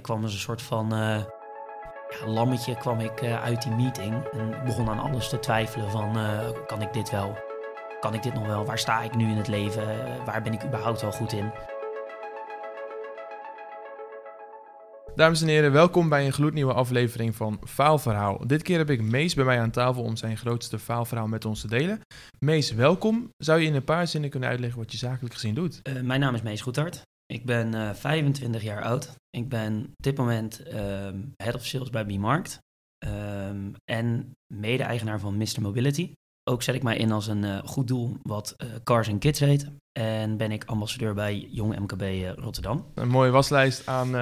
ik kwam als een soort van ja, lammetje kwam ik, uit die meeting. En begon aan alles te twijfelen van, kan ik dit wel? Kan ik dit nog wel? Waar sta ik nu in het leven? waar ben ik überhaupt wel goed in? Dames en heren, welkom bij een gloednieuwe aflevering van Faalverhaal. Dit keer heb ik Mees bij mij aan tafel om zijn grootste faalverhaal met ons te delen. Mees, welkom. Zou je in een paar zinnen kunnen uitleggen wat je zakelijk gezien doet? Uh, mijn naam is Mees Goethart. Ik ben uh, eh, 25 jaar oud. Ik ben op dit moment uh, head of sales bij B-Markt um, en mede-eigenaar van Mr. Mobility. Ook zet ik mij in als een uh, goed doel wat Cars and Kids heet. En ben ik ambassadeur bij Jong MKB Rotterdam. Een mooie waslijst aan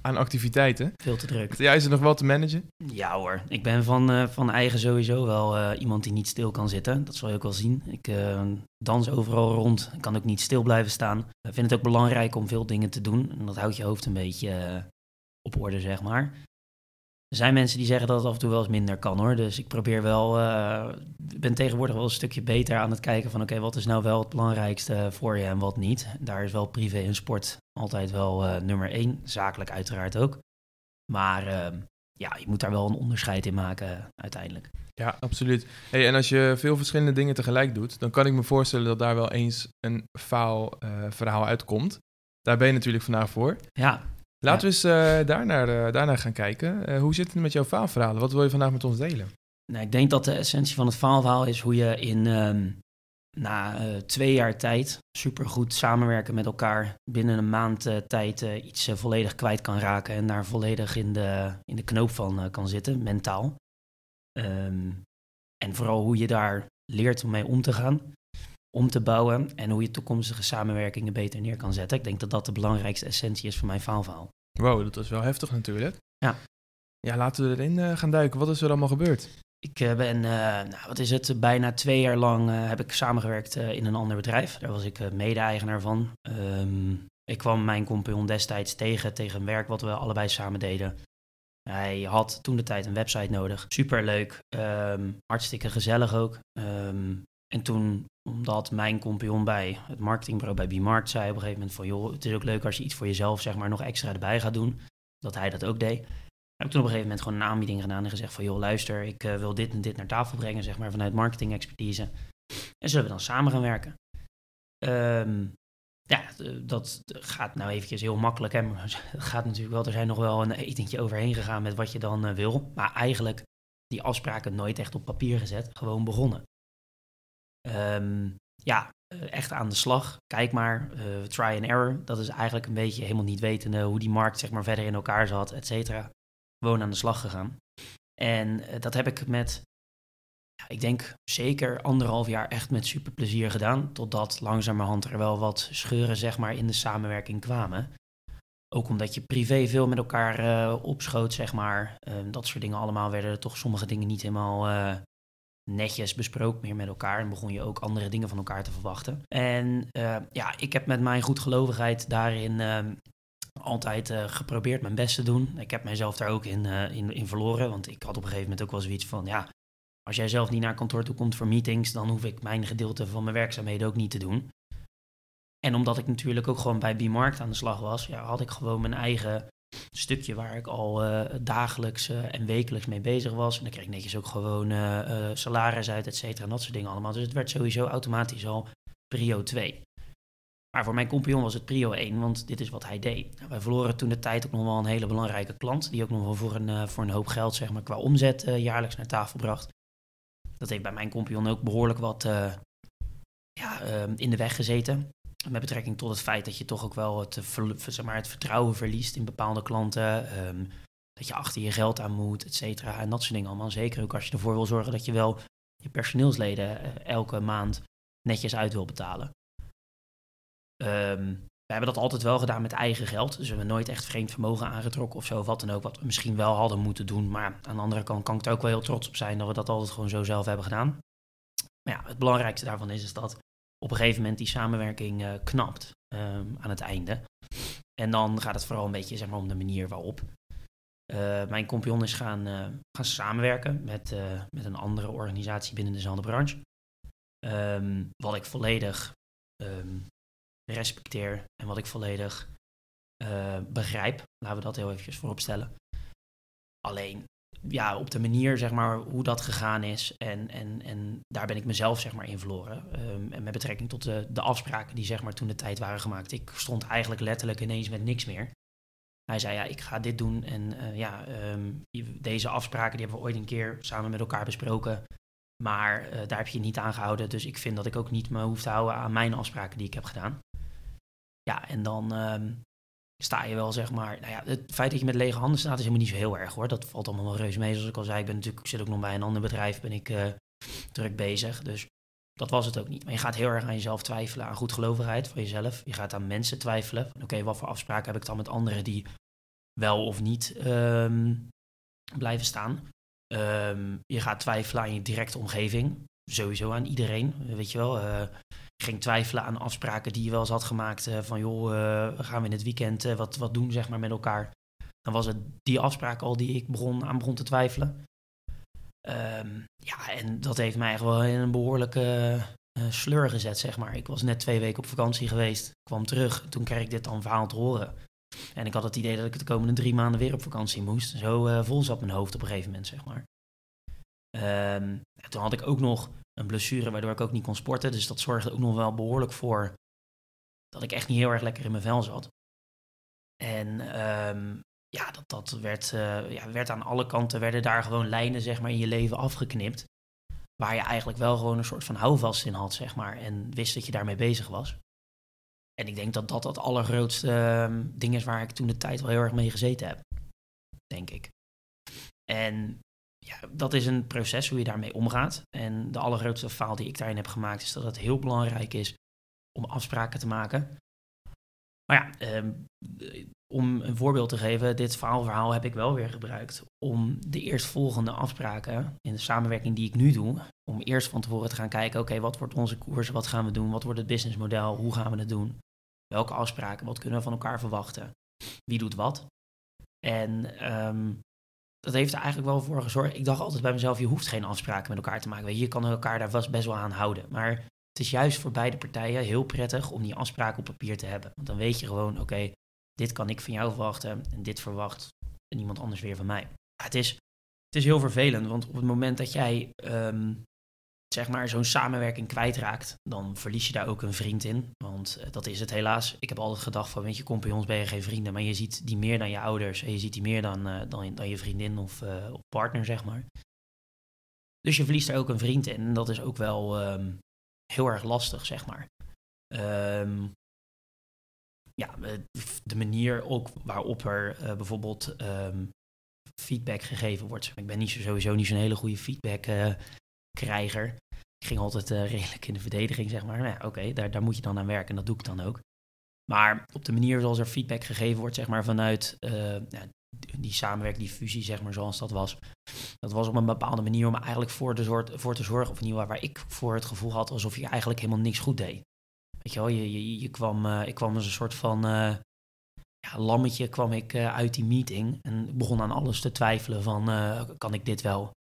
aan activiteiten. Veel te druk. Ja, is er nog wel te managen? Ja hoor, ik ben van, uh, van eigen sowieso wel uh, iemand die niet stil kan zitten. Dat zal je ook wel zien. Ik uh, dans overal rond, ik kan ook niet stil blijven staan. Ik vind het ook belangrijk om veel dingen te doen. En dat houdt je hoofd een beetje op orde, zeg maar. Er zijn mensen die zeggen dat het af en toe wel eens minder kan hoor. Dus ik probeer wel, uh, ben tegenwoordig wel een stukje beter aan het kijken van oké, wat is nou wel het belangrijkste voor je en wat niet. Daar is wel privé en sport altijd wel uh, nummer één, zakelijk uiteraard ook. Maar uh, ja, je moet daar wel een onderscheid in maken uiteindelijk. Ja, absoluut. Hey, en als je veel verschillende dingen tegelijk doet, dan kan ik me voorstellen dat daar wel eens een faal verhaal uitkomt. Daar ben je natuurlijk vandaag voor. Ja, Laten we eens uh, daarnaar, uh, daarnaar gaan kijken. Uh, hoe zit het met jouw faalverhalen? Wat wil je vandaag met ons delen? Nou, ik denk dat de essentie van het faalverhaal is hoe je in um, na twee jaar tijd supergoed samenwerken met elkaar binnen een maand tijd iets volledig kwijt kan raken en daar volledig in de, in de knoop van kan zitten, mentaal. Um, en vooral hoe je daar leert om mee om te gaan om te bouwen en hoe je toekomstige samenwerkingen beter neer kan zetten. Ik denk dat dat de belangrijkste essentie is van mijn faalverhaal. Wow, dat is wel heftig natuurlijk. Ja. Ja, laten we erin uh, gaan duiken. Wat is er allemaal gebeurd? Ik uh, ben, uh, nou, wat is het, bijna twee jaar lang heb ik samengewerkt in een ander bedrijf. Daar was ik mede-eigenaar van. Um, ik kwam mijn compagnon destijds tegen, tegen een werk wat we allebei samen deden. Hij had toen de tijd een website nodig. Superleuk, um, hartstikke gezellig ook. Um, en toen, omdat mijn compagnon bij het marketingbureau bij Bmarkt zei op een gegeven moment van... joh, het is ook leuk als je iets voor jezelf zeg maar nog extra erbij gaat doen. Dat hij dat ook deed. Heb ik toen op een gegeven moment gewoon een aanbieding gedaan en gezegd van... joh, luister, ik uh, wil dit en dit naar tafel brengen, zeg maar, vanuit marketing expertise. En zullen we dan samen gaan werken? Um, ja, dat gaat nou eventjes heel makkelijk. Hè? Het gaat natuurlijk wel, er zijn nog wel een etentje overheen gegaan met wat je dan uh, wil. Maar eigenlijk die afspraken nooit echt op papier gezet, gewoon begonnen. Um, ja, eh, echt aan de slag. Kijk maar, uh, try and error. Dat is eigenlijk een beetje helemaal niet wetende hoe die markt zeg maar, verder in elkaar zat, et cetera. Gewoon aan de slag gegaan. En uh, dat heb ik met, ja, ik denk zeker anderhalf jaar echt met super plezier gedaan. Totdat langzamerhand er wel wat scheuren zeg maar, in de samenwerking kwamen. Ook omdat je privé veel met elkaar uh, opschoot, zeg maar. Uh, dat soort dingen allemaal werden toch sommige dingen niet helemaal netjes besproken meer met elkaar en begon je ook andere dingen van elkaar te verwachten. En uh, ja, ik heb met mijn goedgelovigheid daarin uh, altijd uh, geprobeerd mijn best te doen. Ik heb mijzelf daar ook in, in, in, verloren, want ik had op een gegeven moment ook wel zoiets van, ja, als jij zelf niet naar kantoor toe komt voor meetings, dan hoef ik mijn gedeelte van mijn werkzaamheden ook niet te doen. En omdat ik natuurlijk ook gewoon bij B-Markt aan de slag was, ja, had ik gewoon mijn eigen stukje waar ik al uh, dagelijks uh, en wekelijks mee bezig was. En dan kreeg ik netjes ook gewoon uh, salaris uit, et cetera, en dat soort dingen allemaal. Dus het werd sowieso automatisch al prio 2. Maar voor mijn compagnon was het prio 1, want dit is wat hij deed. Nou, wij verloren toen de tijd ook nog wel een hele belangrijke klant, die ook nog wel voor een, voor een hoop geld, zeg maar, qua omzet jaarlijks naar tafel bracht. Dat heeft bij mijn compagnon ook behoorlijk wat ja, ehm, in de weg gezeten. Met betrekking tot het feit dat je toch ook wel het, zeg maar, het vertrouwen verliest in bepaalde klanten. Ehm, dat je achter je geld aan moet, et cetera. En dat soort dingen allemaal. Zeker ook als je ervoor wil zorgen dat je wel je personeelsleden eh, elke maand netjes uit wil betalen. Um, we hebben dat altijd wel gedaan met eigen geld. Dus we hebben nooit echt vreemd vermogen aangetrokken of zo. Wat dan ook, wat we misschien wel hadden moeten doen. Maar aan de andere kant kan ik er ook wel heel trots op zijn dat we dat altijd gewoon zo zelf hebben gedaan. Maar ja, het belangrijkste daarvan is, is dat op een gegeven moment die samenwerking uh, knapt um, aan het einde. En dan gaat het vooral een beetje zeg maar, om de manier waarop. Uh, mijn compagnon is gaan, uh, gaan samenwerken met, met een andere organisatie binnen dezelfde branche. Um, wat ik volledig um, respecteer en wat ik volledig begrijp. Laten we dat heel eventjes voorop stellen. Alleen, ja, op de manier, zeg maar, hoe dat gegaan is. En, en, en daar ben ik mezelf, zeg maar, in verloren. Um, en met betrekking tot de, de afspraken die, zeg maar, toen de tijd waren gemaakt. Ik stond eigenlijk letterlijk ineens met niks meer. Hij zei, ja, ik ga dit doen. En uh, ja, um, deze afspraken, die hebben we ooit een keer samen met elkaar besproken. Maar uh, daar heb je niet aan gehouden. Dus ik vind dat ik ook niet me hoef te houden aan mijn afspraken die ik heb gedaan. Ja, en dan um, sta je wel, zeg maar... Nou ja, het feit dat je met lege handen staat is helemaal niet zo heel erg, hoor. Dat valt allemaal wel reus mee. Zoals ik al zei, ik, ben natuurlijk, zit ook nog bij een ander bedrijf, ben ik uh, druk bezig. Dus dat was het ook niet. Maar je gaat heel erg aan jezelf twijfelen, aan goedgelovigheid van jezelf. Je gaat aan mensen twijfelen. Oké, wat voor afspraken heb ik dan met anderen die wel of niet um, blijven staan? Um, je gaat twijfelen aan je directe omgeving. Sowieso aan iedereen, weet je wel. Uh, ging twijfelen aan afspraken die je wel eens had gemaakt. Uh, van joh, uh, gaan we in het weekend wat, wat doen zeg maar, met elkaar. Dan was het die afspraak al die ik begon, aan begon te twijfelen. Um, ja, en dat heeft mij echt wel in een behoorlijke sleur gezet, zeg maar. Ik was net twee weken op vakantie geweest, kwam terug. Toen kreeg ik dit dan verhaal te horen. En ik had het idee dat ik de komende drie maanden weer op vakantie moest. Zo vol zat mijn hoofd op een gegeven moment, zeg maar. Um, toen had ik ook nog een blessure waardoor ik ook niet kon sporten. Dus dat zorgde ook nog wel behoorlijk voor dat ik echt niet heel erg lekker in mijn vel zat. En um, ja, dat, dat werd, uh, ja, werd aan alle kanten, werden daar gewoon lijnen zeg maar, in je leven afgeknipt. Waar je eigenlijk wel gewoon een soort van houvast in had, zeg maar. En wist dat je daarmee bezig was. En ik denk dat dat het allergrootste uh, ding is waar ik toen de tijd wel heel erg mee gezeten heb. Denk ik. En ja, dat is een proces hoe je daarmee omgaat. En de allergrootste faal die ik daarin heb gemaakt is dat het heel belangrijk is om afspraken te maken. Maar ja, um, om een voorbeeld te geven, dit verhaal heb ik wel weer gebruikt om de eerstvolgende afspraken in de samenwerking die ik nu doe, om eerst van tevoren te gaan kijken, oké, wat wordt onze koers, wat gaan we doen, wat wordt het businessmodel, hoe gaan we het doen, welke afspraken, wat kunnen we van elkaar verwachten, wie doet wat. En um, dat heeft er eigenlijk wel voor gezorgd. Ik dacht altijd bij mezelf, je hoeft geen afspraken met elkaar te maken. Weet je, je kan elkaar daar best wel aan houden. Maar het is juist voor beide partijen heel prettig om die afspraken op papier te hebben. Want dan weet je gewoon, oké, dit kan ik van jou verwachten en dit verwacht niemand anders weer van mij. Het, is, het is heel vervelend, want op het moment dat jij um, zeg maar zo'n samenwerking kwijtraakt, dan verlies je daar ook een vriend in. Want uh, dat is het helaas. Ik heb altijd gedacht van, weet je, compagnons ben je geen vrienden, maar je ziet die meer dan je ouders en je ziet die meer dan, uh, dan, dan, je vriendin of, uh, of, partner, zeg maar. Dus je verliest er ook een vriend in en dat is ook wel um, heel erg lastig, zeg maar. Um, ja, de manier ook waarop er bijvoorbeeld um, feedback gegeven wordt. Ik ben niet zo, sowieso niet zo'n hele goede. Uh, ik ging altijd uh, redelijk in de verdediging, zeg maar. Ja, Oké, daar, daar moet je dan aan werken en dat doe ik dan ook. Maar op de manier zoals er feedback gegeven wordt, zeg maar, vanuit ja, die samenwerking, die fusie, zeg maar, zoals dat was. Dat was op een bepaalde manier om eigenlijk voor, de soort, voor te zorgen, of in waar ik voor het gevoel had alsof je eigenlijk helemaal niks goed deed. Weet je wel, je, je, je kwam, uh, ik kwam als een soort van ja, lammetje kwam ik uit die meeting. En begon aan alles te twijfelen van, kan ik dit wel?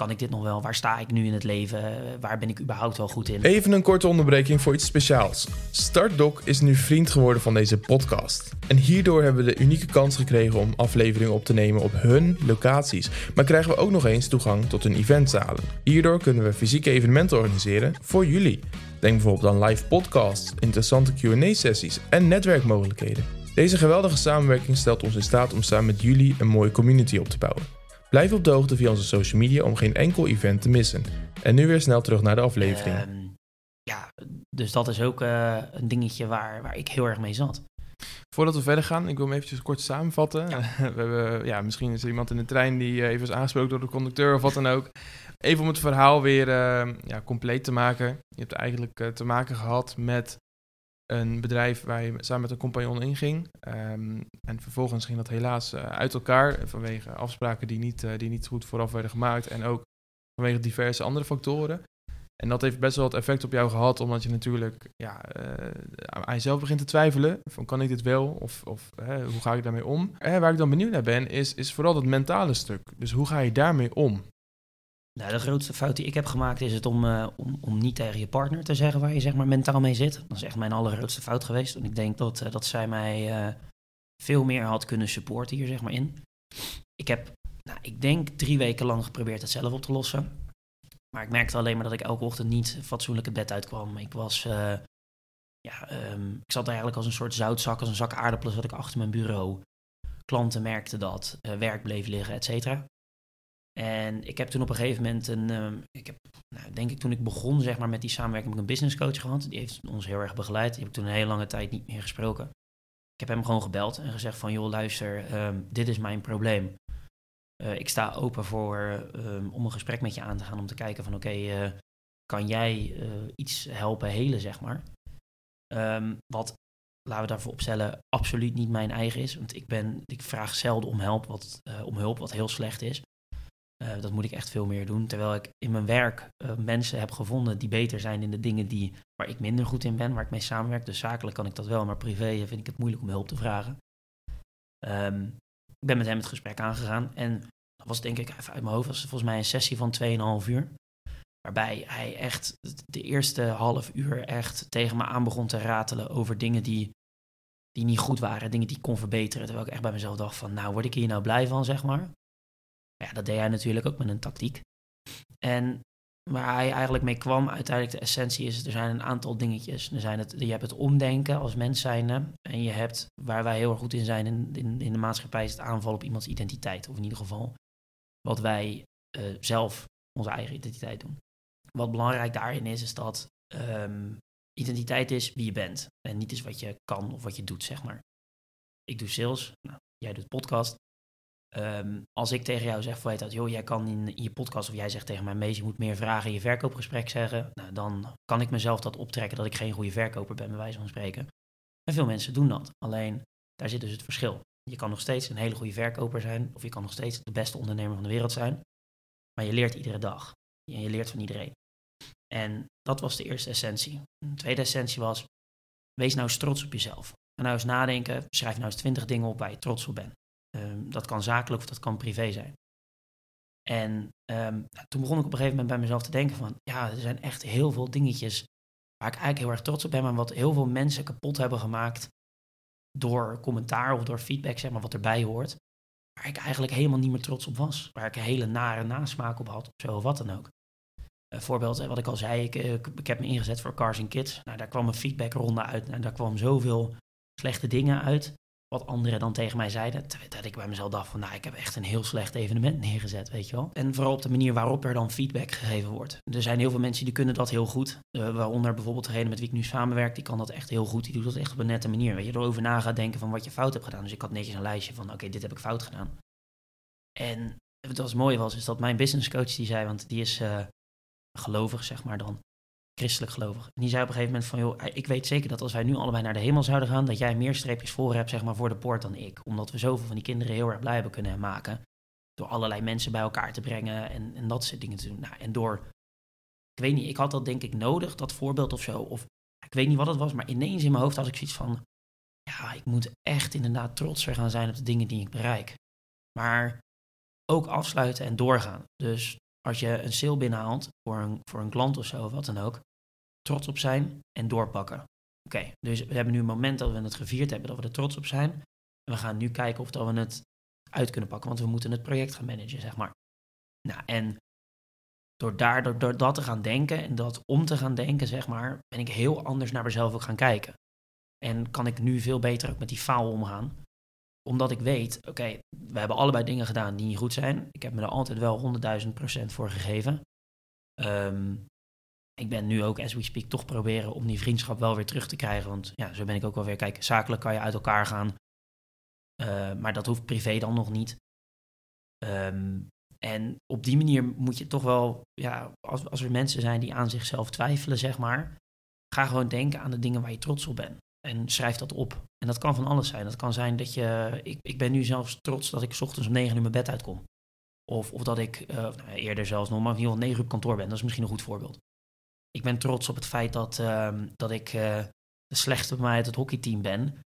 Kan ik dit nog wel? Waar sta ik nu in het leven? Waar ben ik überhaupt wel goed in? Even een korte onderbreking voor iets speciaals. StartDoc is nu vriend geworden van deze podcast. En hierdoor hebben we de unieke kans gekregen om afleveringen op te nemen op hun locaties. Maar krijgen we ook nog eens toegang tot hun eventzalen. Hierdoor kunnen we fysieke evenementen organiseren voor jullie. Denk bijvoorbeeld aan live podcasts, interessante QA-sessies en netwerkmogelijkheden. Deze geweldige samenwerking stelt ons in staat om samen met jullie een mooie community op te bouwen. Blijf op de hoogte via onze social media om geen enkel event te missen. En nu weer snel terug naar de aflevering. Uh, ja, dus dat is ook uh, een dingetje waar, waar ik heel erg mee zat. Voordat we verder gaan, ik wil hem eventjes kort samenvatten. Ja. We hebben, ja, misschien is er iemand in de trein die even is aangesproken door de conducteur of wat dan ook. Even om het verhaal weer uh, ja, compleet te maken. Je hebt eigenlijk uh, te maken gehad met een bedrijf waar je samen met een compagnon inging. Um, en vervolgens ging dat helaas uh, uit elkaar vanwege afspraken die niet, die niet goed vooraf werden gemaakt. En ook vanwege diverse andere factoren. En dat heeft best wel het effect op jou gehad, omdat je natuurlijk ja, aan jezelf begint te twijfelen. Van kan ik dit wel? Of, of hoe ga ik daarmee om? waar ik dan benieuwd naar ben, is, is vooral dat mentale stuk. Dus hoe ga je daarmee om? Nou, de grootste fout die ik heb gemaakt is het om, uh, om, om niet tegen je partner te zeggen waar je zeg maar mentaal mee zit. Dat is echt mijn allergrootste fout geweest. En ik denk dat, uh, dat zij mij uh, veel meer had kunnen supporten hier, zeg maar, in. Ik heb, nou, ik denk drie weken lang geprobeerd het zelf op te lossen. Maar ik merkte alleen maar dat ik elke ochtend niet fatsoenlijk het bed uitkwam. Ik was, ja, um, ik zat eigenlijk als een soort zoutzak, als een zak aardappelen zat ik achter mijn bureau. Klanten merkten dat, werk bleef liggen, et cetera. En ik heb toen op een gegeven moment een, um, ik heb, nou, denk ik toen ik begon zeg maar met die samenwerking, ik een business coach gehad. Die heeft ons heel erg begeleid. Die heb ik toen een hele lange tijd niet meer gesproken. Ik heb hem gewoon gebeld en gezegd van, joh luister, um, dit is mijn probleem. Uh, ik sta open voor, um, om een gesprek met je aan te gaan om te kijken van, oké, uh, kan jij uh, iets helpen helen, zeg maar. wat, laten we daarvoor opstellen, absoluut niet mijn eigen is. Want ik, ben, ik vraag zelden om wat, om hulp, wat heel slecht is. Uh, dat moet ik echt veel meer doen. Terwijl ik in mijn werk uh, mensen heb gevonden die beter zijn in de dingen die, waar ik minder goed in ben, waar ik mee samenwerk. Dus zakelijk kan ik dat wel, maar privé vind ik het moeilijk om hulp te vragen. Um, ik ben met hem het gesprek aangegaan en dat was denk ik even uit mijn hoofd, was volgens mij een sessie van 2,5 uur. Waarbij hij echt de eerste half uur echt tegen me aan begon te ratelen over dingen die, die niet goed waren, dingen die ik kon verbeteren. Terwijl ik echt bij mezelf dacht van, nou word ik hier nou blij van, zeg maar. Ja, dat deed hij natuurlijk ook met een tactiek. En waar hij eigenlijk mee kwam, uiteindelijk de essentie is, er zijn een aantal dingetjes. Er zijn het, je hebt het omdenken als mens zijnde. En je hebt, waar wij heel erg goed in zijn in, in, de maatschappij, is het aanval op iemands identiteit. Of in ieder geval wat wij uh, zelf onze eigen identiteit doen. Wat belangrijk daarin is, is dat um, identiteit is wie je bent. En niet is wat je kan of wat je doet, zeg maar. Ik doe sales, nou, jij doet podcast. Um, als ik tegen jou zeg, van, dat, joh, jij kan in, in, je podcast, of jij zegt tegen mij, Mees, je moet meer vragen in je verkoopgesprek zeggen, nou, dan kan ik mezelf dat optrekken dat ik geen goede verkoper ben, bij wijze van spreken. En veel mensen doen dat. Alleen, daar zit dus het verschil. Je kan nog steeds een hele goede verkoper zijn, of je kan nog steeds de beste ondernemer van de wereld zijn, maar je leert iedere dag. En je leert van iedereen. En dat was de eerste essentie. De tweede essentie was, wees nou eens trots op jezelf. En nou eens nadenken, schrijf nou eens twintig dingen op waar je trots op bent. Um, dat kan zakelijk of dat kan privé zijn. En um, toen begon ik op een gegeven moment bij mezelf te denken van, ja, er zijn echt heel veel dingetjes waar ik eigenlijk heel erg trots op ben, maar wat heel veel mensen kapot hebben gemaakt door commentaar of door feedback, zeg maar, wat erbij hoort, waar ik eigenlijk helemaal niet meer trots op was, waar ik een hele nare nasmaak op had, of zo, of wat dan ook. Een voorbeeld, wat ik al zei, ik, ik, ik, heb me ingezet voor Cars and Kids. Nou, daar kwam een feedbackronde uit en daar kwam zoveel slechte dingen uit wat anderen dan tegen mij zeiden. Dat ik bij mezelf dacht van, nou, ik heb echt een heel slecht evenement neergezet, weet je wel. En vooral op de manier waarop er dan feedback gegeven wordt. Er zijn heel veel mensen die kunnen dat heel goed. Uh, waaronder bijvoorbeeld degene met wie ik nu samenwerk, die kan dat echt heel goed. Die doet dat echt op een nette manier, weet je. Erover na gaat denken van wat je fout hebt gedaan. Dus ik had netjes een lijstje van, oké, dit heb ik fout gedaan. En wat was mooi was, is dat mijn business coach die zei, want die is uh, gelovig, zeg maar dan christelijk gelovig. En die zei op een gegeven moment van, joh, ik weet zeker dat als wij nu allebei naar de hemel zouden gaan, dat jij meer streepjes voor hebt, zeg maar, voor de poort dan ik. Omdat we zoveel van die kinderen heel erg blij hebben kunnen maken. Door allerlei mensen bij elkaar te brengen en, en dat soort dingen te doen. Nou, en door, ik weet niet, ik had dat denk ik nodig, dat voorbeeld of zo. Of ik weet niet wat het was, maar ineens in mijn hoofd had ik zoiets van, ja, ik moet echt inderdaad trotser gaan zijn op de dingen die ik bereik. Maar ook afsluiten en doorgaan. Dus als je een sale binnenhaalt voor een, voor een klant of zo, wat dan ook, trots op zijn en doorpakken. Oké, dus we hebben nu een moment dat we het gevierd hebben, dat we er trots op zijn. En we gaan nu kijken of dat we het uit kunnen pakken, want we moeten het project gaan managen, zeg maar. Nou, en door, daar, door, door dat te gaan denken en dat om te gaan denken, zeg maar, ben ik heel anders naar mezelf ook gaan kijken. En kan ik nu veel beter ook met die faal omgaan. Omdat ik weet, oké, we hebben allebei dingen gedaan die niet goed zijn. Ik heb me er altijd wel 100.000 procent voor gegeven. Um, ik ben nu ook, as we speak, toch proberen om die vriendschap wel weer terug te krijgen. Want ja, zo ben ik ook wel weer. Kijk, zakelijk kan je uit elkaar gaan. Uh, maar dat hoeft privé dan nog niet. Um, en op die manier moet je toch wel, ja, als, als er mensen zijn die aan zichzelf twijfelen, zeg maar, ga gewoon denken aan de dingen waar je trots op bent. En schrijf dat op. En dat kan van alles zijn. Dat kan zijn dat je, ik, ik ben nu zelfs trots dat ik s ochtends om negen uur mijn bed uitkom. Of, of dat ik, uh, nou, eerder zelfs nog maar in ieder geval negen uur op kantoor ben. Dat is misschien een goed voorbeeld ik ben trots op het feit dat, uh, dat ik uh, de slechtste bij mij uit het hockeyteam ben.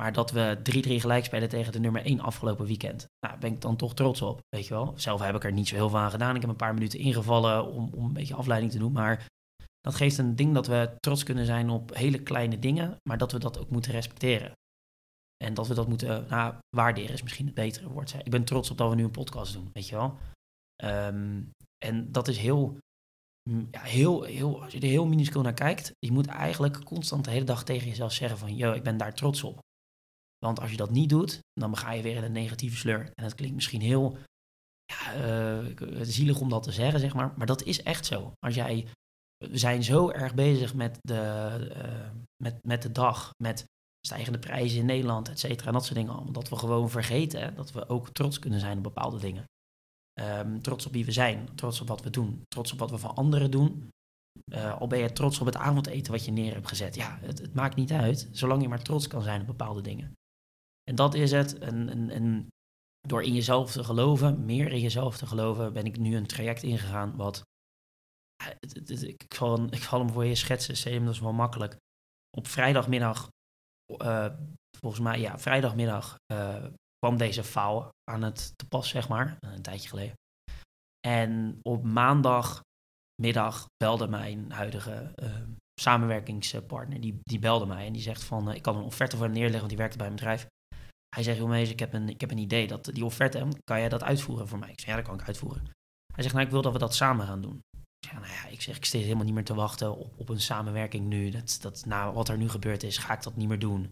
Maar dat we 3-3 gelijk spelen tegen de nummer 1 afgelopen weekend. Nou, ben ik dan toch trots op, weet je wel. Zelf heb ik er niet zo heel veel aan gedaan. Ik heb een paar minuten ingevallen om, om een beetje afleiding te doen. Maar dat geeft een ding dat we trots kunnen zijn op hele kleine dingen. Maar dat we dat ook moeten respecteren. En dat we dat moeten nou, waarderen is misschien het betere woord. Ik ben trots op dat we nu een podcast doen, weet je wel. Ehm, en dat is heel, ja, heel, heel, als je er heel minuscuul naar kijkt, je moet eigenlijk constant de hele dag tegen jezelf zeggen van, yo, ik ben daar trots op. Want als je dat niet doet, dan ga je weer in een negatieve sleur. En dat klinkt misschien heel ja, uh, zielig om dat te zeggen, zeg maar. Maar dat is echt zo. Als jij, we zijn zo erg bezig met de, uh, met, met de dag, met stijgende prijzen in Nederland, et cetera, en dat soort dingen allemaal. Dat we gewoon vergeten dat we ook trots kunnen zijn op bepaalde dingen. Um, trots op wie we zijn, trots op wat we doen, trots op wat we van anderen doen. Uh, al ben je trots op het avondeten wat je neer hebt gezet. Ja, het, het, maakt niet uit, zolang je maar trots kan zijn op bepaalde dingen. En dat is het. En, door in jezelf te geloven, meer in jezelf te geloven, ben ik nu een traject ingegaan wat... Ik zal, ik zal hem voor je schetsen, Sam, dat is wel makkelijk. Op vrijdagmiddag, uh, volgens mij, ja, vrijdagmiddag kwam deze faal aan het te pas, zeg maar, een tijdje geleden. En op maandagmiddag belde mijn huidige uh, samenwerkingspartner, die, die belde mij en die zegt van, ik kan een offerte voor hem neerleggen, want die werkte bij een bedrijf. Hij zegt, Jomees, ik heb een, ik heb een idee, dat, die offerte, kan jij dat uitvoeren voor mij? Ik zeg, ja, dat kan ik uitvoeren. Hij zegt, nou, ik wil dat we dat samen gaan doen. Ik zeg, nou ja, ik zeg, ik helemaal niet meer te wachten op, op een samenwerking nu. Dat, dat, na wat er nu gebeurd is, ga ik dat niet meer doen.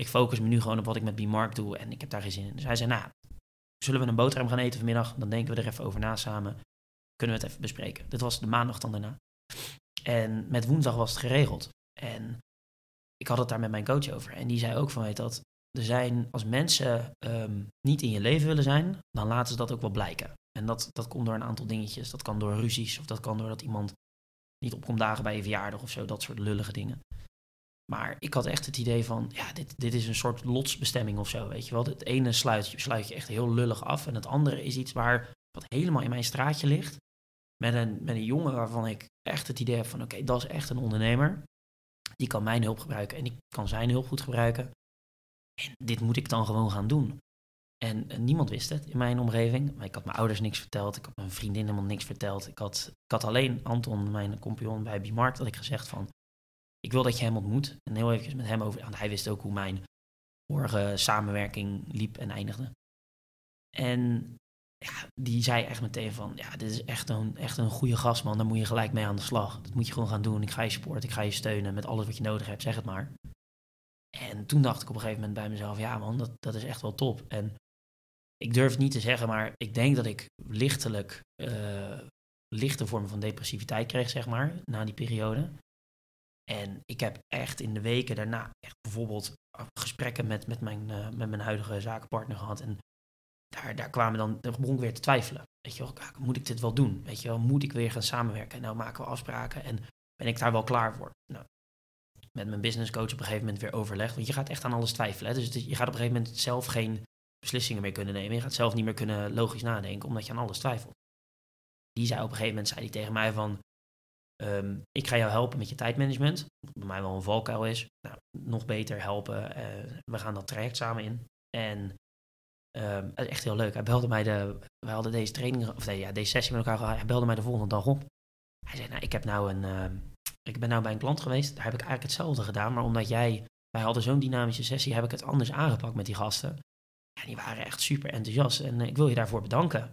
Ik focus me nu gewoon op wat ik met B-Mark doe en ik heb daar geen zin in. Dus hij zei, nou, zullen we een boterham gaan eten vanmiddag? Dan denken we er even over na samen. Kunnen we het even bespreken. Dit was de maandag dan daarna. En met woensdag was het geregeld. En ik had het daar met mijn coach over. En die zei ook van, weet dat, er zijn, als mensen um, niet in je leven willen zijn, dan laten ze dat ook wel blijken. En dat, dat komt door een aantal dingetjes. Dat kan door ruzies of dat kan doordat iemand niet opkomt dagen bij je verjaardag of zo. Dat soort lullige dingen. Maar ik had echt het idee van, ja, dit, dit is een soort lotsbestemming of zo, weet je wel. Het ene sluit sluit je echt heel lullig af en het andere is iets waar, wat helemaal in mijn straatje ligt. Met een, met een jongen waarvan ik echt het idee heb van, oké, dat is echt een ondernemer. Die kan mijn hulp gebruiken en ik kan zijn hulp goed gebruiken. En dit moet ik dan gewoon gaan doen. En, niemand wist het in mijn omgeving. Ik had mijn ouders niks verteld. Ik had mijn vriendin helemaal niks verteld. Ik had, ik had alleen Anton, mijn compagnon bij Bimarkt, dat ik gezegd van... Ik wil dat je hem ontmoet. En heel even met hem over... Want hij wist ook hoe mijn vorige samenwerking liep en eindigde. En ja, die zei echt meteen van... Ja, dit is echt een, echt een goede gast, man. Daar moet je gelijk mee aan de slag. Dat moet je gewoon gaan doen. Ik ga je supporten. Ik ga je steunen met alles wat je nodig hebt. Zeg het maar. En toen dacht ik op een gegeven moment bij mezelf, ja man, dat, dat is echt wel top. En ik durf het niet te zeggen, maar ik denk dat ik lichtelijk, uh, lichte vormen van depressiviteit kreeg, zeg maar, na die periode. En ik heb echt in de weken daarna echt bijvoorbeeld gesprekken met, met, mijn, uh, met mijn huidige zakenpartner gehad. En daar, daar kwamen dan, begon ik weer te twijfelen. Weet je wel, moet ik dit wel doen? Weet je wel, moet ik weer gaan samenwerken? Nou maken we afspraken en ben ik daar wel klaar voor? Nou, met mijn businesscoach op een gegeven moment weer overlegd. Want je gaat echt aan alles twijfelen. Hè? Dus je gaat op een gegeven moment zelf geen beslissingen meer kunnen nemen. Je gaat zelf niet meer kunnen logisch nadenken, omdat je aan alles twijfelt. Die zei op een gegeven moment zei die tegen mij van... Um, ik ga jou helpen met je tijdmanagement. Wat bij mij wel een valkuil is. Nou, nog beter helpen. Uh, we gaan dat traject samen in. En um, dat is echt heel leuk. Hij belde mij de... We hadden deze training... Of ja, deze sessie met elkaar gehad. Hij belde mij de volgende dag op. Hij zei, nou, ik heb nou een... Uh, ik ben nou bij een klant geweest, daar heb ik eigenlijk hetzelfde gedaan. Maar omdat jij, wij hadden zo'n dynamische sessie, heb ik het anders aangepakt met die gasten. Ja, die waren echt super enthousiast en uh, ik wil je daarvoor bedanken.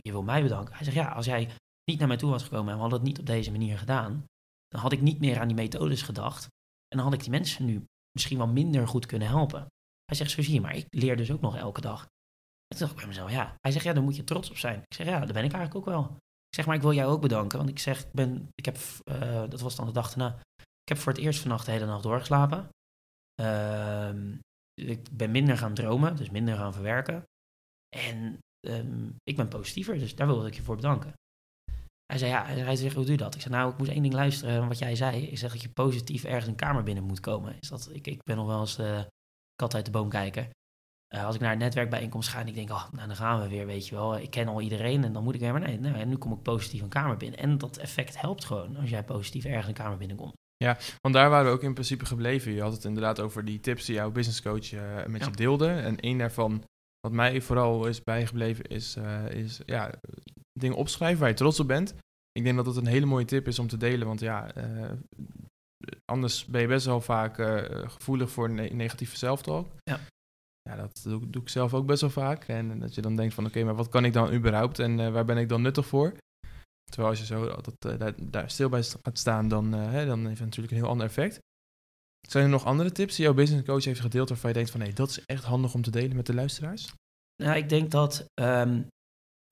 Je wil mij bedanken. Hij zegt, ja, als jij niet naar mij toe was gekomen en we hadden het niet op deze manier gedaan, dan had ik niet meer aan die methodes gedacht. En dan had ik die mensen nu misschien wel minder goed kunnen helpen. Hij zegt, zo zie je, maar ik leer dus ook nog elke dag. En toen dacht ik bij mezelf, ja. Hij zegt, ja, daar moet je trots op zijn. Ik zeg, ja, daar ben ik eigenlijk ook wel. Ik zeg maar, ik wil jou ook bedanken. Want ik zeg, ik ben, ik heb, uh, dat was dan de dag daarna. Ik heb voor het eerst vannacht de hele nacht doorgeslapen. Uh, ik ben minder gaan dromen, dus minder gaan verwerken. En um, ik ben positiever, dus daar wilde ik je voor bedanken. Hij zei, ja, hij zegt, hoe doe je dat? Ik zei, nou, ik moet één ding luisteren wat jij zei. Ik zeg dat je positief ergens een kamer binnen moet komen. Is dat, ik, ik ben nog wel eens de kat uit de boom kijken. Uh, als ik naar een netwerkbijeenkomst ga en ik denk, oh, nou dan gaan we weer, weet je wel. Ik ken al iedereen en dan moet ik weer, maar nee, nou, nu kom ik positief een kamer binnen. En dat effect helpt gewoon als jij positief ergens een kamer binnenkomt. Ja, want daar waren we ook in principe gebleven. Je had het inderdaad over die tips die jouw businesscoach uh, met ja. je deelde. En één daarvan, wat mij vooral is bijgebleven, is, uh, is ja, dingen opschrijven waar je trots op bent. Ik denk dat dat een hele mooie tip is om te delen, want ja, anders ben je best wel vaak gevoelig voor ne negatieve zelftalk. Ja. ja, dat doe, doe, ik zelf ook best wel vaak. En dat je dan denkt van, oké, maar wat kan ik dan überhaupt en waar ben ik dan nuttig voor? Terwijl als je zo dat, daar, daar, stil bij gaat staan, dan, hè, dan heeft het natuurlijk een heel ander effect. Zijn er nog andere tips die jouw business coach heeft gedeeld waarvan je denkt van, hé, dat is echt handig om te delen met de luisteraars? Nou, ik denk dat um,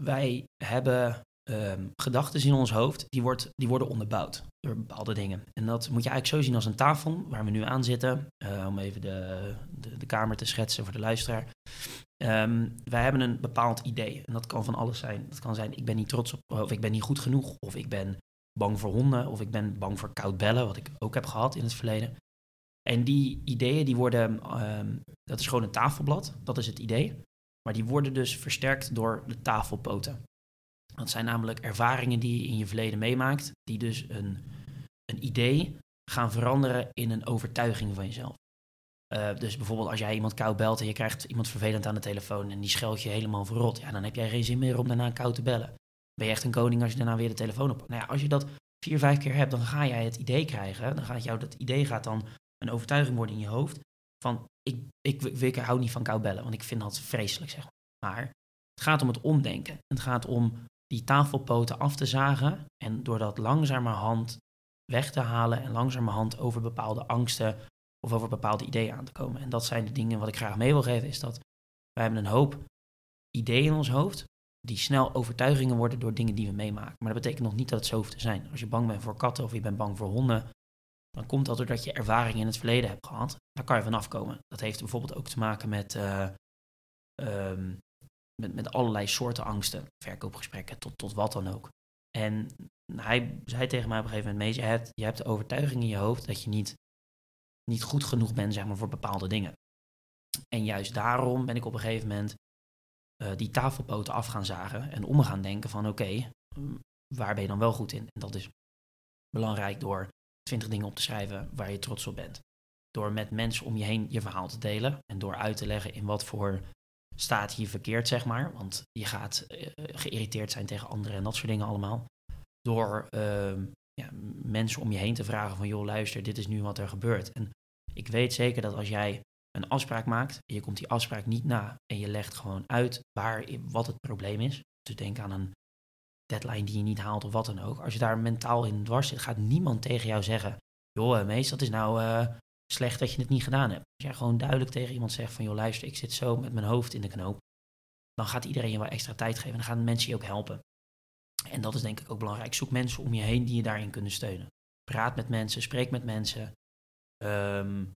wij hebben um, gedachten in ons hoofd, die, wordt, die worden onderbouwd door bepaalde dingen. En dat moet je eigenlijk zo zien als een tafel waar we nu aan zitten, uh, om even de, de, de, kamer te schetsen voor de luisteraar. Um, wij hebben een bepaald idee en dat kan van alles zijn. Dat kan zijn, ik ben niet trots op, of ik ben niet goed genoeg, of ik ben bang voor honden, of ik ben bang voor koud bellen, wat ik ook heb gehad in het verleden. En die ideeën, die worden, um, dat is gewoon een tafelblad, dat is het idee. Maar die worden dus versterkt door de tafelpoten. Dat zijn namelijk ervaringen die je in je verleden meemaakt, die dus een, een idee gaan veranderen in een overtuiging van jezelf. Uh, dus bijvoorbeeld als jij iemand koud belt en je krijgt iemand vervelend aan de telefoon en die scheldt je helemaal verrot, ja, dan heb jij geen zin meer om daarna koud te bellen. Ben je echt een koning als je daarna weer de telefoon op. Nou ja, als je dat vier, vijf keer hebt, dan ga jij het idee krijgen. Dan gaat jou dat idee gaat dan een overtuiging worden in je hoofd van ik, ik, ik, ik hou niet van koud bellen, want ik vind dat vreselijk, zeg maar. Maar het gaat om het omdenken. Het gaat om die tafelpoten af te zagen en door dat langzamerhand weg te halen en langzamerhand over bepaalde angsten of over bepaalde ideeën aan te komen. En dat zijn de dingen wat ik graag mee wil geven, is dat wij hebben een hoop ideeën in ons hoofd die snel overtuigingen worden door dingen die we meemaken. Maar dat betekent nog niet dat het zo hoeft te zijn. Als je bang bent voor katten of je bent bang voor honden, dan komt dat doordat je ervaringen in het verleden hebt gehad. Daar kan je vanaf komen. Dat heeft bijvoorbeeld ook te maken met, uh, um, met, met allerlei soorten angsten, verkoopgesprekken, tot, tot wat dan ook. En hij zei tegen mij op een gegeven moment, je hebt, je hebt de overtuiging in je hoofd dat je niet, niet goed genoeg bent zeg maar, voor bepaalde dingen. En juist daarom ben ik op een gegeven moment uh, die tafelpoten af gaan zagen en om gaan denken van oké, mm, waar ben je dan wel goed in? En dat is belangrijk door 20 dingen op te schrijven waar je trots op bent. Door met mensen om je heen je verhaal te delen en door uit te leggen in wat voor staat je verkeerd, zeg maar. Want je gaat uh, geïrriteerd zijn tegen anderen en dat soort dingen allemaal. Door uh, ja, mensen om je heen te vragen van, joh, luister, dit is nu wat er gebeurt. En ik weet zeker dat als jij een afspraak maakt en je komt die afspraak niet na en je legt gewoon uit waar, wat het probleem is. Dus denk aan een deadline die je niet haalt of wat dan ook. Als je daar mentaal in dwars zit, gaat niemand tegen jou zeggen... joh, eh, meest, dat is nou uh, slecht dat je het niet gedaan hebt. Als jij gewoon duidelijk tegen iemand zegt van... joh, luister, ik zit zo met mijn hoofd in de knoop... dan gaat iedereen je wel extra tijd geven. En dan gaan mensen je ook helpen. En dat is denk ik ook belangrijk. Zoek mensen om je heen die je daarin kunnen steunen. Praat met mensen, spreek met mensen. Um,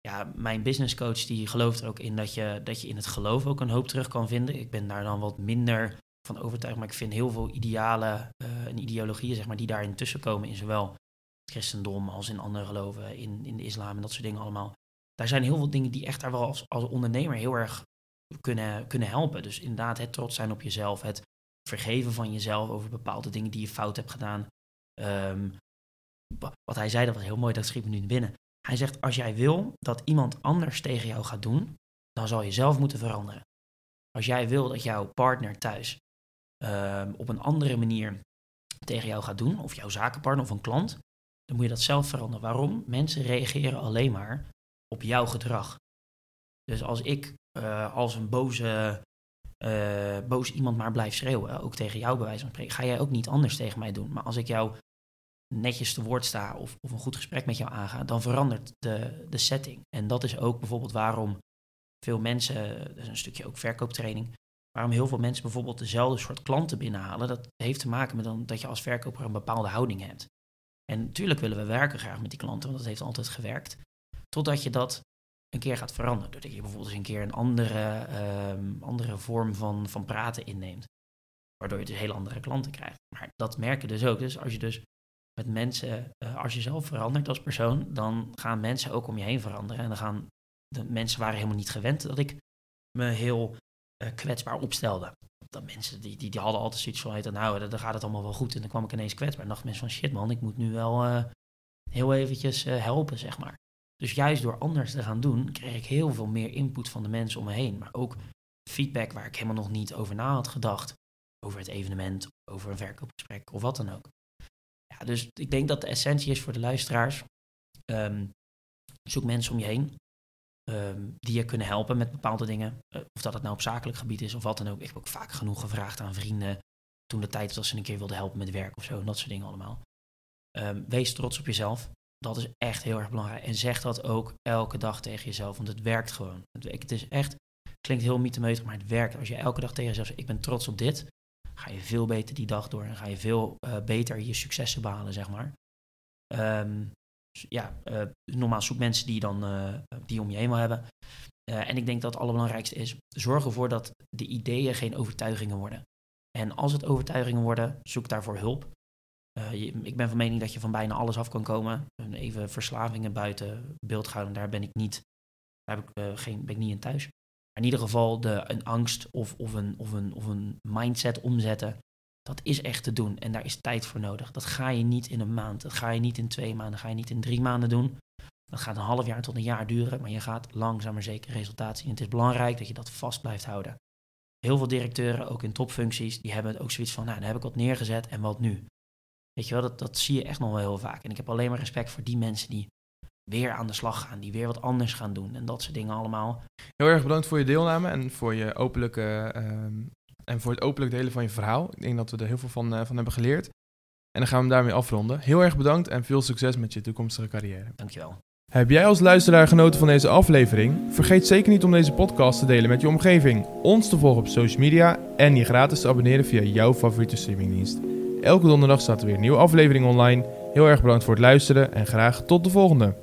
ja, mijn business coach die gelooft er ook in dat je, dat je in het geloof ook een hoop terug kan vinden. Ik ben daar dan wat minder van overtuigd. Maar ik vind heel veel idealen uh, en ideologieën zeg maar, die daarin tussenkomen in zowel christendom als in andere geloven, in, in de islam en dat soort dingen allemaal. Daar zijn heel veel dingen die echt daar wel als, als ondernemer heel erg kunnen, kunnen helpen. Dus inderdaad het trots zijn op jezelf, het vergeven van jezelf over bepaalde dingen die je fout hebt gedaan. Um, wat hij zei, dat was heel mooi, dat schreef me nu binnen. Hij zegt, als jij wil dat iemand anders tegen jou gaat doen, dan zal je zelf moeten veranderen. Als jij wil dat jouw partner thuis Ehm, op een andere manier tegen jou gaat doen, of jouw zakenpartner of een klant, dan moet je dat zelf veranderen. Waarom? Mensen reageren alleen maar op jouw gedrag. Dus als ik uh, als een boze, uh, boos iemand maar blijf schreeuwen, ook tegen jou bij wijze van spreken, ga jij ook niet anders tegen mij doen. Maar als ik jou netjes te woord sta of, of een goed gesprek met jou aanga, dan verandert de, de setting. En dat is ook bijvoorbeeld waarom veel mensen, dat is een stukje ook verkooptraining, waarom heel veel mensen bijvoorbeeld dezelfde soort klanten binnenhalen, dat heeft te maken met dan, dat je als verkoper een bepaalde houding hebt. En natuurlijk willen we werken graag met die klanten, want dat heeft altijd gewerkt. Totdat je dat een keer gaat veranderen. Doordat je bijvoorbeeld eens een keer een andere, um, andere vorm van, van praten inneemt. Waardoor je dus hele andere klanten krijgt. Maar dat merk je dus ook. Dus als je dus met mensen, uh, als je zelf verandert als persoon, dan gaan mensen ook om je heen veranderen. En dan gaan de mensen waren helemaal niet gewend dat ik me heel uh, kwetsbaar opstelde. Dat mensen die, die, die hadden altijd zoiets van, nou, dan gaat het allemaal wel goed. En dan kwam ik ineens kwetsbaar. En dachten mensen van, shit man, ik moet nu wel uh, heel eventjes uh, helpen, zeg maar. Dus juist door anders te gaan doen, kreeg ik heel veel meer input van de mensen om me heen. Maar ook feedback waar ik helemaal nog niet over na had gedacht. Over het evenement, over een verkoopgesprek of wat dan ook. Ja, dus ik denk dat de essentie is voor de luisteraars. Um, zoek mensen om je heen. Ehm, die je kunnen helpen met bepaalde dingen. Eh, of dat het nou op zakelijk gebied is of wat dan ook. Ik heb ook vaak genoeg gevraagd aan vrienden toen de tijd was dat ze een keer wilden helpen met werk of zo. En dat soort dingen allemaal. Ehm, wees trots op jezelf. Dat is echt heel erg belangrijk. En zeg dat ook elke dag tegen jezelf, want het werkt gewoon. Het, het is echt, klinkt heel mythemeutig, maar het werkt. Als je elke dag tegen jezelf zegt, ik ben trots op dit, ga je veel beter die dag door en ga je veel uh, beter je successen behalen, zeg maar. Um, ja, uh, normaal zoek mensen die, dan, uh, die om je heen wil hebben. en ik denk dat het allerbelangrijkste is, zorg ervoor dat de ideeën geen overtuigingen worden. En als het overtuigingen worden, zoek daarvoor hulp. Uh, ik ben van mening dat je van bijna alles af kan komen. Even verslavingen buiten beeld houden, daar ben ik niet, daar heb ik, geen, ben ik niet in thuis. Maar in ieder geval de, een angst of, of, een, of, een, of een mindset omzetten, dat is echt te doen. En daar is tijd voor nodig. Dat ga je niet in een maand, dat ga je niet in twee maanden, dat ga je niet in drie maanden doen. Dat gaat een half jaar tot een jaar duren, maar je gaat langzaam maar zeker resultaat zien. En het is belangrijk dat je dat vast blijft houden. Heel veel directeuren, ook in topfuncties, die hebben ook zoiets van, nou, dan heb ik wat neergezet en wat nu? Weet je wel, dat, dat zie je echt nog wel heel vaak. En ik heb alleen maar respect voor die mensen die weer aan de slag gaan, die weer wat anders gaan doen en dat soort dingen allemaal. Heel erg bedankt voor je deelname en voor je openlijke uh, en voor het openlijk delen van je verhaal. Ik denk dat we er heel veel van, uh, van hebben geleerd. En dan gaan we hem daarmee afronden. Heel erg bedankt en veel succes met je toekomstige carrière. Dankjewel. Heb jij als luisteraar genoten van deze aflevering? Vergeet zeker niet om deze podcast te delen met je omgeving, ons te volgen op social media en je gratis te abonneren via jouw favoriete streamingdienst. Elke donderdag staat er weer een nieuwe aflevering online. Heel erg bedankt voor het luisteren en graag tot de volgende.